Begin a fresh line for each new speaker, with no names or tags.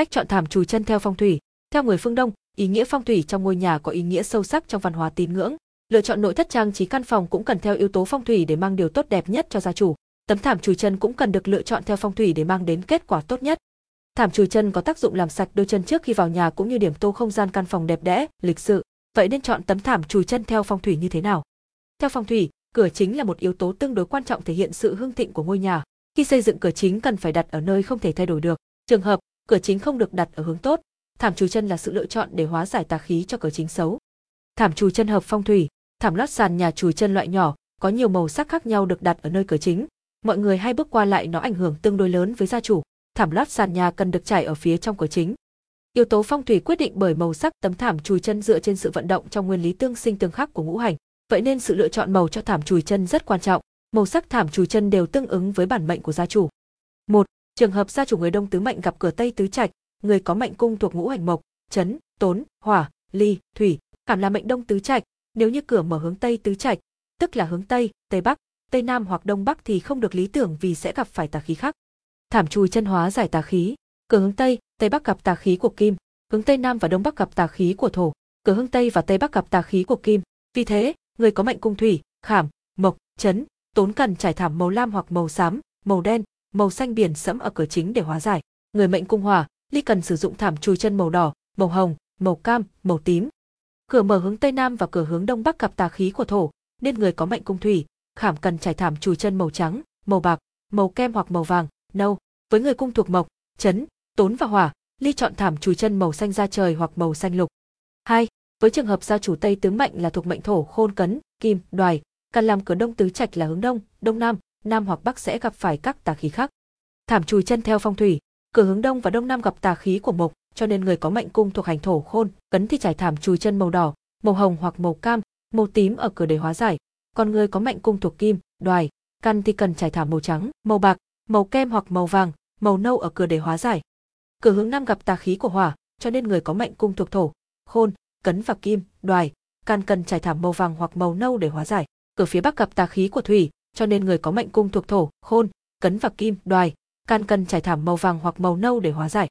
Cách chọn thảm chùi chân theo phong thủy. Theo người phương Đông, ý nghĩa phong thủy trong ngôi nhà có ý nghĩa sâu sắc trong văn hóa tín ngưỡng. Lựa chọn nội thất trang trí căn phòng cũng cần theo yếu tố phong thủy để mang điều tốt đẹp nhất cho gia chủ. Tấm thảm chùi chân cũng cần được lựa chọn theo phong thủy để mang đến kết quả tốt nhất. Thảm chùi chân có tác dụng làm sạch đôi chân trước khi vào nhà cũng như điểm tô không gian căn phòng đẹp đẽ, lịch sự. Vậy nên chọn tấm thảm chùi chân theo phong thủy như thế nào? Theo phong thủy, cửa chính là một yếu tố tương đối quan trọng thể hiện sự hưng thịnh của ngôi nhà. Khi xây dựng cửa chính cần phải đặt ở nơi không thể thay đổi được. Trường hợp cửa chính không được đặt ở hướng tốt, thảm chùi chân là sự lựa chọn để hóa giải tà khí cho cửa chính xấu. Thảm chùi chân hợp phong thủy, thảm lót sàn nhà chùi chân loại nhỏ, có nhiều màu sắc khác nhau được đặt ở nơi cửa chính. Mọi người hay bước qua lại nó ảnh hưởng tương đối lớn với gia chủ. Thảm lót sàn nhà cần được trải ở phía trong cửa chính. Yếu tố phong thủy quyết định bởi màu sắc tấm thảm chùi chân dựa trên sự vận động trong nguyên lý tương sinh tương khắc của ngũ hành. Vậy nên sự lựa chọn màu cho thảm chùi chân rất quan trọng. Màu sắc thảm chùi chân đều tương ứng với bản mệnh của gia chủ. Một, Trường hợp gia chủ người Đông tứ mệnh gặp cửa Tây tứ trạch, người có mệnh cung thuộc ngũ hành mộc, chấn, tốn, hỏa, ly, thủy, cảm là mệnh Đông tứ trạch, nếu như cửa mở hướng Tây tứ trạch, tức là hướng Tây, Tây Bắc, Tây Nam hoặc Đông Bắc thì không được lý tưởng vì sẽ gặp phải tà khí khác. Thảm chùi chân hóa giải tà khí, cửa hướng Tây, Tây Bắc gặp tà khí của kim, hướng Tây Nam và Đông Bắc gặp tà khí của thổ, cửa hướng Tây và Tây Bắc gặp tà khí của kim. Vì thế, người có mệnh cung thủy, khảm, mộc, chấn, tốn cần trải thảm màu lam hoặc màu xám, màu đen, màu xanh biển sẫm ở cửa chính để hóa giải. Người mệnh cung hỏa, ly cần sử dụng thảm chùi chân màu đỏ, màu hồng, màu cam, màu tím. Cửa mở hướng Tây Nam và cửa hướng Đông Bắc gặp tà khí của thổ, nên người có mệnh cung thủy, khảm cần trải thảm chùi chân màu trắng, màu bạc, màu kem hoặc màu vàng, nâu. Với người cung thuộc mộc, chấn, tốn và hỏa, ly chọn thảm chùi chân màu xanh da trời hoặc màu xanh lục. 2. Với trường hợp gia chủ Tây tướng mệnh là thuộc mệnh thổ khôn cấn, kim, đoài, cần làm cửa đông tứ trạch là hướng đông, đông nam, nam hoặc bắc sẽ gặp phải các tà khí khác. Thảm chùi chân theo phong thủy, cửa hướng đông và đông nam gặp tà khí của mộc, cho nên người có mệnh cung thuộc hành thổ khôn, cấn thì trải thảm chùi chân màu đỏ, màu hồng hoặc màu cam, màu tím ở cửa để hóa giải. Còn người có mệnh cung thuộc kim, đoài, căn thì cần trải thảm màu trắng, màu bạc, màu kem hoặc màu vàng, màu nâu ở cửa để hóa giải. Cửa hướng nam gặp tà khí của hỏa, cho nên người có mệnh cung thuộc thổ, khôn, cấn và kim, đoài, can cần trải thảm màu vàng hoặc màu nâu để hóa giải. Cửa phía bắc gặp tà khí của thủy, cho nên người có mệnh cung thuộc thổ, khôn, cấn và kim, đoài, can cần trải thảm màu vàng hoặc màu nâu để hóa giải.